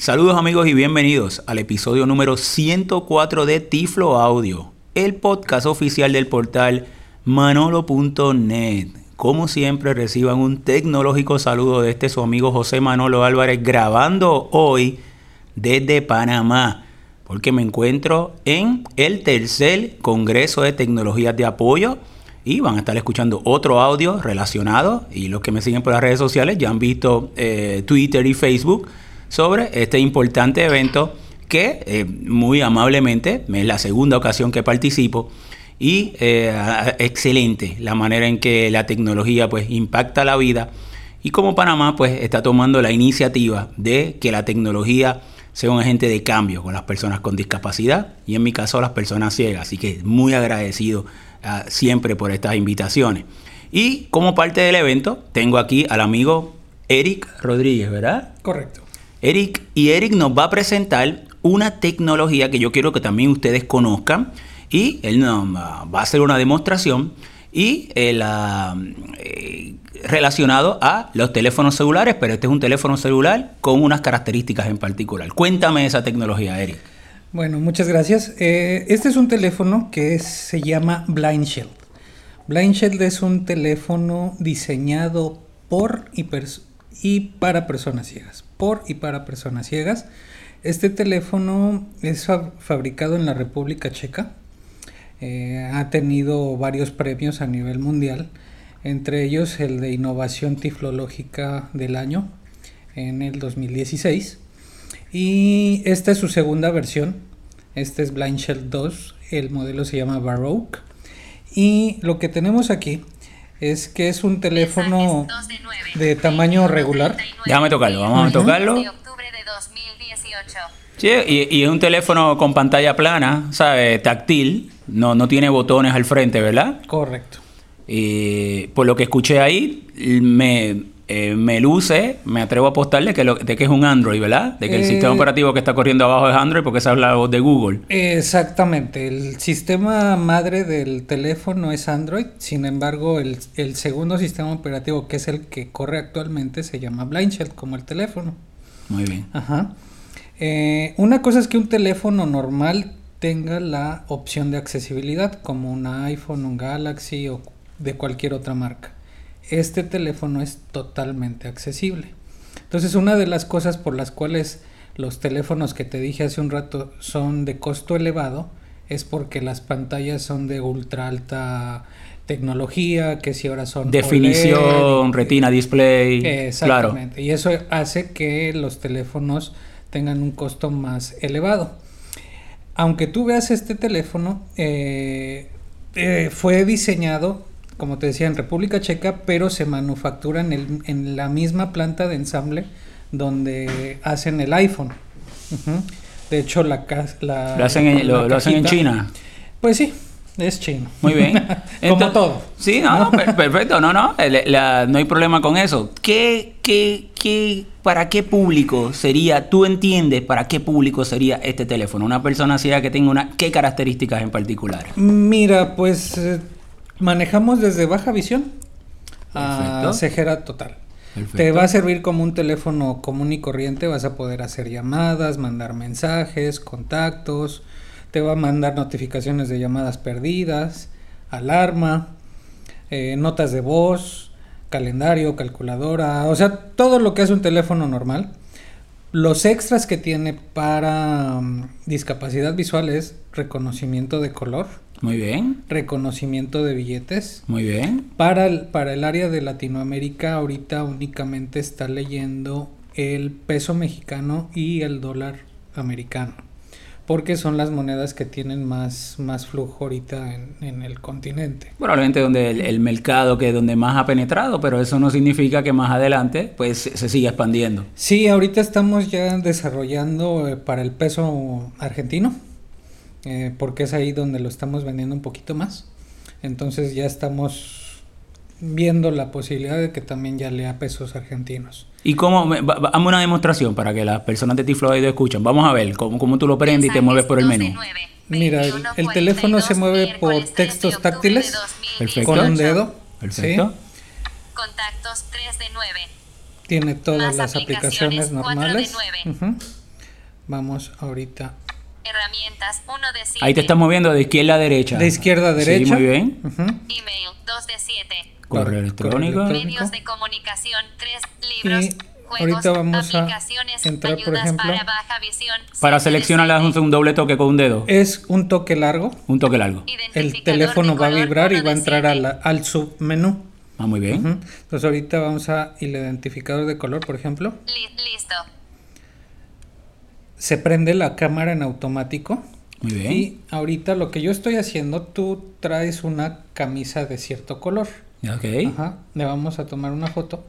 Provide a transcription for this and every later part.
Saludos amigos y bienvenidos al episodio número 104 de Tiflo Audio, el podcast oficial del portal manolo.net. Como siempre reciban un tecnológico saludo de este su amigo José Manolo Álvarez grabando hoy desde Panamá, porque me encuentro en el tercer Congreso de Tecnologías de Apoyo y van a estar escuchando otro audio relacionado y los que me siguen por las redes sociales ya han visto eh, Twitter y Facebook sobre este importante evento que eh, muy amablemente es la segunda ocasión que participo y eh, excelente la manera en que la tecnología pues impacta la vida y como Panamá pues está tomando la iniciativa de que la tecnología sea un agente de cambio con las personas con discapacidad y en mi caso las personas ciegas. Así que muy agradecido ah, siempre por estas invitaciones. Y como parte del evento tengo aquí al amigo Eric Rodríguez verdad correcto Eric, y Eric nos va a presentar una tecnología que yo quiero que también ustedes conozcan y él nos va a hacer una demostración y eh, eh, relacionado a los teléfonos celulares, pero este es un teléfono celular con unas características en particular. Cuéntame esa tecnología, Eric. Bueno, muchas gracias. Eh, este es un teléfono que se llama. Blind Shield es un teléfono diseñado por y, y para personas ciegas por y para personas ciegas. Este teléfono es fabricado en la República Checa. Eh, ha tenido varios premios a nivel mundial, entre ellos el de innovación tiflológica del año en el 2016. Y esta es su segunda versión. Este es Blind Shell 2. El modelo se llama Baroque. Y lo que tenemos aquí es que es un teléfono de tamaño regular. Déjame tocarlo, vamos a tocarlo. Sí, y, es un teléfono con pantalla plana, ¿sabe? Táctil, no, no tiene botones al frente, ¿verdad? Correcto. Y por lo que escuché ahí, me, eh, me luce, me atrevo a apostarle que de que es un Android, ¿verdad? De que el sistema eh, operativo que está corriendo abajo es Android porque esa es la voz de Google. Exactamente, el sistema madre del teléfono es Android, sin embargo el, segundo sistema operativo que es el que corre actualmente se llama Blindshell como el teléfono. Muy bien. Ajá. Eh, una cosa es que un teléfono normal tenga la opción de accesibilidad como un iPhone, un Galaxy o de cualquier otra marca este teléfono es totalmente accesible. Entonces, una de las cosas por las cuales los teléfonos que te dije hace un rato son de costo elevado es porque las pantallas son de ultra alta tecnología, que si ahora son definición, retina display, exactamente, y eso hace que los teléfonos tengan un costo más elevado. Aunque tú veas este teléfono, eh, eh, fue diseñado como te decía, en República Checa, pero se manufactura en, en la misma planta de ensamble donde hacen el iPhone. De hecho, la, la, lo hacen, en, lo, hacen en China. Pues sí, es chino. Muy bien. Como todo. Sí, no, perfecto, no, no, no hay problema con eso. ¿Qué, qué, qué, ¿Para qué público sería, tú entiendes, para qué público sería este teléfono? Una persona ciega que tenga una, ¿qué características en particular? Mira, pues eh, manejamos desde baja visión a cejera total. Te va a servir como un teléfono común y corriente, vas a poder hacer llamadas, mandar mensajes, contactos, te va a mandar notificaciones de llamadas perdidas, alarma, eh, notas de voz, calendario, calculadora, o sea, todo lo que hace un teléfono normal. Los extras que tiene para mm, discapacidad visual es reconocimiento de color muy bien. Reconocimiento de billetes. Muy bien. Para el, para el área de Latinoamérica, ahorita únicamente está leyendo el peso mexicano y el dólar americano. Porque son las monedas que tienen más, más flujo ahorita en, el continente. Probablemente donde el, mercado que donde más ha penetrado, pero eso no significa que más adelante pues se, siga expandiendo. Sí, ahorita estamos ya desarrollando eh, para el peso argentino eh, porque es ahí donde lo estamos vendiendo un poquito más. Entonces ya estamos viendo la posibilidad de que también ya lea pesos argentinos. ¿Y cómo? Hazme una demostración para que las personas de Tifloido escuchen. Vamos a ver cómo, cómo tú lo prendes y te mueves por el menú. Mira, el, teléfono se mueve por textos táctiles con un dedo. Perfecto. Contactos 3 de 9. Tiene todas las aplicaciones, normales. Vamos ahorita. Herramientas 1 de 7. Ahí te estás moviendo de izquierda a derecha. De izquierda a derecha. Sí, muy bien. Ujú. Email 2 de 7. Correo electrónico. Medios de comunicación 3. Libros. Y Juegos, ahorita vamos a aplicaciones, entrar, por ayudas ejemplo, para baja visión. Para 7 de seleccionar le das un, 7. un doble toque con un dedo. Es un toque largo. Un toque largo. El teléfono va a vibrar y 1 va a entrar a 7. la- al submenú. Ah, muy bien. Ujú. Entonces ahorita vamos a el identificador de color, por ejemplo. Li- listo. Se prende la cámara en automático. Muy bien. Y ahorita lo que yo estoy haciendo, tú traes una camisa de cierto color. Ok. Ajá. Le vamos a tomar una foto.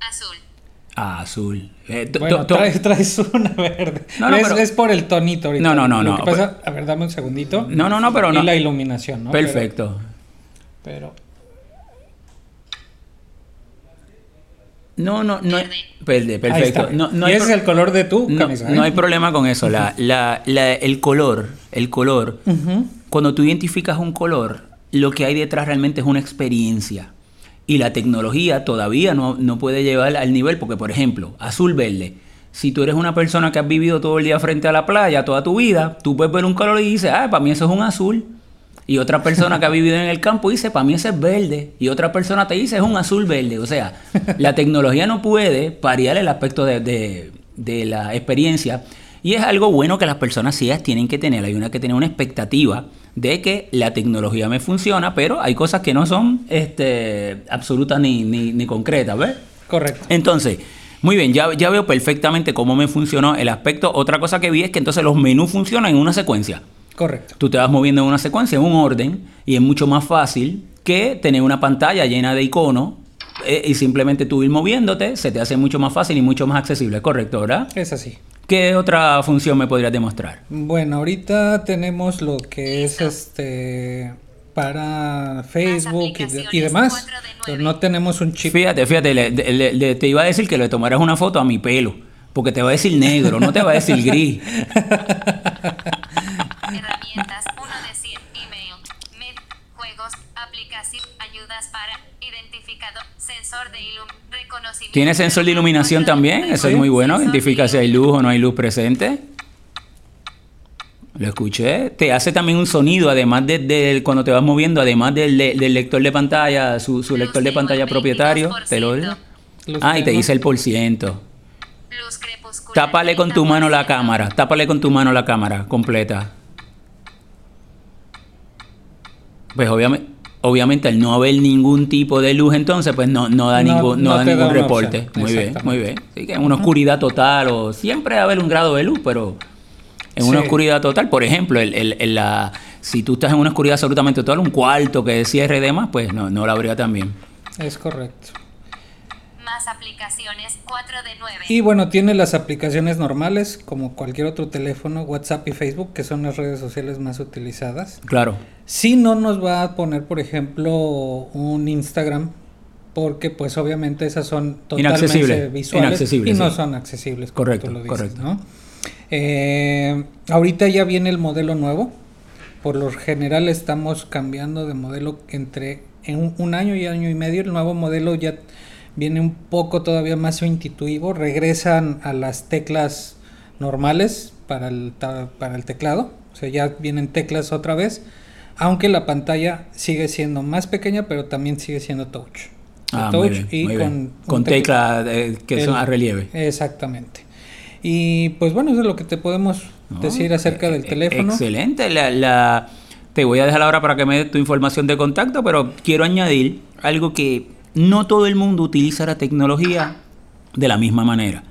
Azul. Ah, azul. Eh, Bueno, traes, traes una verde. No, no, es, pero- es por el tonito ahorita. No, no, no, Lo no, que pasa, a ver, dame un segundito. No, no, no, pero no. Y la iluminación, ¿no? Pero- Perfecto. Pero, No, no, no. Verde. Perfecto. No, no y hay ese es el color de tu no, camisa. no ¿eh? hay problema con eso. La, la, la- el color, el color, cuando tú identificas un color, lo que hay detrás realmente es una experiencia. Y la tecnología todavía no, no puede llevar al nivel, porque por ejemplo, azul verde. Si tú eres una persona que has vivido todo el día frente a la playa toda tu vida, tú puedes ver un color y dices, ah, para mí eso es un azul. Y otra persona que ha vivido en el campo dice, para mí ese es verde. Y otra persona te dice, es un azul verde. O sea, la tecnología no puede parear el aspecto de, de- de la experiencia. Y es algo bueno que las personas ciegas tienen que tener. Hay una que tener una expectativa de que la tecnología me funciona, pero hay cosas que no son este, absolutas ni, ni, ni concretas, ¿ves? Correcto. Entonces, muy bien, ya, ya veo perfectamente cómo me funcionó el aspecto. Otra cosa que vi es que entonces los menús funcionan en una secuencia. Correcto. Tú te vas moviendo en una secuencia, en un orden, y es mucho más fácil que tener una pantalla llena de iconos eh, y simplemente tú ir moviéndote, se te hace mucho más fácil y mucho más accesible, ¿correcto? ¿Verdad? Es así. ¿Qué otra función me podrías demostrar? Bueno, ahorita tenemos lo que es este para Facebook y, de- y aplicaciones, demás. de no tenemos un chip. Fíjate, fíjate, le- le- le- te iba a decir que le tomaras una foto a mi pelo, porque te va a decir negro, no te va a decir gris. Herramientas 1 de 7. Email. Med. Juegos. Aplicación. Ayudas para. Identificador. Sensor de. Reconocimiento. ¿Tiene sensor de iluminación también? Eso es muy bueno, identifica si hay luz o no hay luz presente. Lo escuché. Te hace también un sonido, además de, de- cuando te vas moviendo, además del, de- del lector de pantalla, su, su lector de pantalla propietario. Te lo Ah, y te dice el por ciento. Tápale con tu mano la 30%. cámara. Tápale con tu mano la cámara completa. Pues obviamente, obviamente al no haber ningún tipo de luz entonces, pues no, no da No- ningún, no no da ningún reporte. opción. Muy bien, muy bien. Así que en una oscuridad total o siempre va a haber un grado de luz, pero en una oscuridad total, por ejemplo, el, el- el- la, si tú estás en una oscuridad absolutamente total, un cuarto que cierre y demás, pues no, no la habría también. Es correcto. Aplicaciones. 4 de 9. Y bueno, tiene las aplicaciones normales, como cualquier otro teléfono, WhatsApp y Facebook, que son las redes sociales más utilizadas. Claro. Si no nos va a poner, por ejemplo, un Instagram, porque pues obviamente esas son totalmente Inaccesible, visuales inaccesible, y no sí. son accesibles. como Correcto, tú lo dices, correcto. ¿no? Eh, ahorita ya viene el modelo nuevo. Por lo general estamos cambiando de modelo entre en un, un año y año y medio. El nuevo modelo ya viene un poco todavía más intuitivo. Regresan a las teclas normales para el, para el teclado. O sea, ya vienen teclas otra vez. Aunque la pantalla sigue siendo más pequeña, pero también sigue siendo touch. Ah, touch bien, y con, Con tecla- teclas eh, que son a relieve. Exactamente. Y pues bueno, eso es lo que te podemos No, decir acerca del eh, teléfono. Excelente. La, la- te voy a dejar ahora para que me des tu información de contacto, pero quiero añadir algo que no todo el mundo utiliza la tecnología de la misma manera.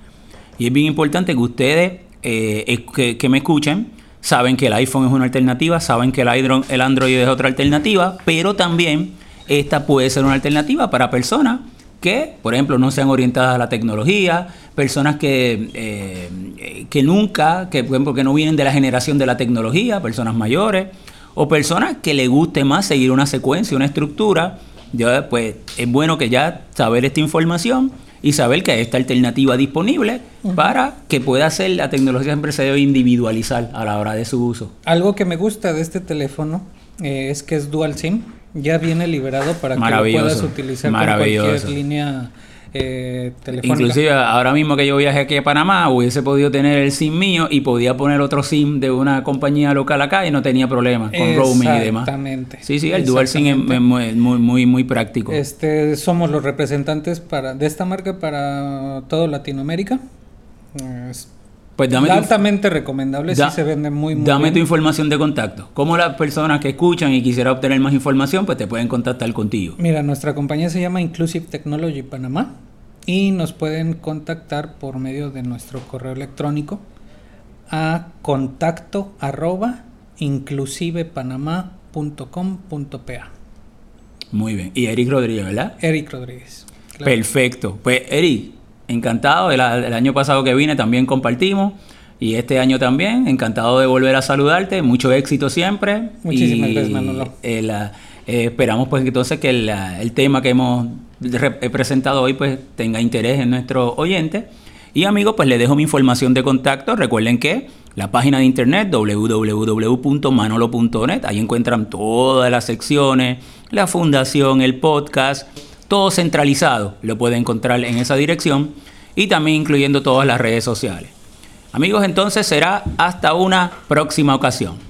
Y es bien importante que ustedes eh, que, me escuchen saben que el iPhone es una alternativa, saben que el Android, el Android es otra alternativa, pero también esta puede ser una alternativa para personas que, por ejemplo, no sean orientadas a la tecnología, personas que, eh, que nunca, que, por ejemplo, que no vienen de la generación de la tecnología, personas mayores, o personas que les guste más seguir una secuencia, una estructura. Ya, pues es bueno que ya saber esta información y saber que hay esta alternativa disponible para que pueda ser la tecnología siempre se debe individualizar a la hora de su uso. Algo que me gusta de este teléfono eh, es que es dual SIM. Ya viene liberado para que lo puedas utilizar con cualquier línea eh, telefónica. Inclusive ahora mismo que yo viajé aquí a Panamá, hubiese podido tener el SIM mío y podía poner otro SIM de una compañía local acá y no tenía problemas con roaming y demás. Exactamente. Sí, sí, el Dual SIM es, muy, muy, muy, práctico. Este, somos los representantes para, de esta marca para toda Latinoamérica. Es Pues dame tu, altamente recomendable, da- sí se vende muy, muy dame tu información de contacto. ¿Cómo las personas que escuchan y quisieran obtener más información, pues te pueden contactar contigo? Mira, nuestra compañía se llama Inclusive Technology Panamá y nos pueden contactar por medio de nuestro correo electrónico a contacto arroba inclusivepanamá.com.pa. Muy bien. Y Eric Rodríguez, ¿verdad? Eric Rodríguez. Claro. Perfecto. Pues Eric, encantado. El, el año pasado que vine también compartimos. Y este año también. Encantado de volver a saludarte. Mucho éxito siempre. Muchísimas Y, gracias, Manolo. eh, eh, esperamos pues entonces que la- el tema que hemos eh, presentado hoy pues tenga interés en nuestros oyentes. Y amigos, pues les dejo mi información de contacto. Recuerden que la página de internet www.manolo.net, ahí encuentran todas las secciones, la fundación, el podcast, todo centralizado. Lo pueden encontrar en esa dirección y también incluyendo todas las redes sociales. Amigos, entonces será hasta una próxima ocasión.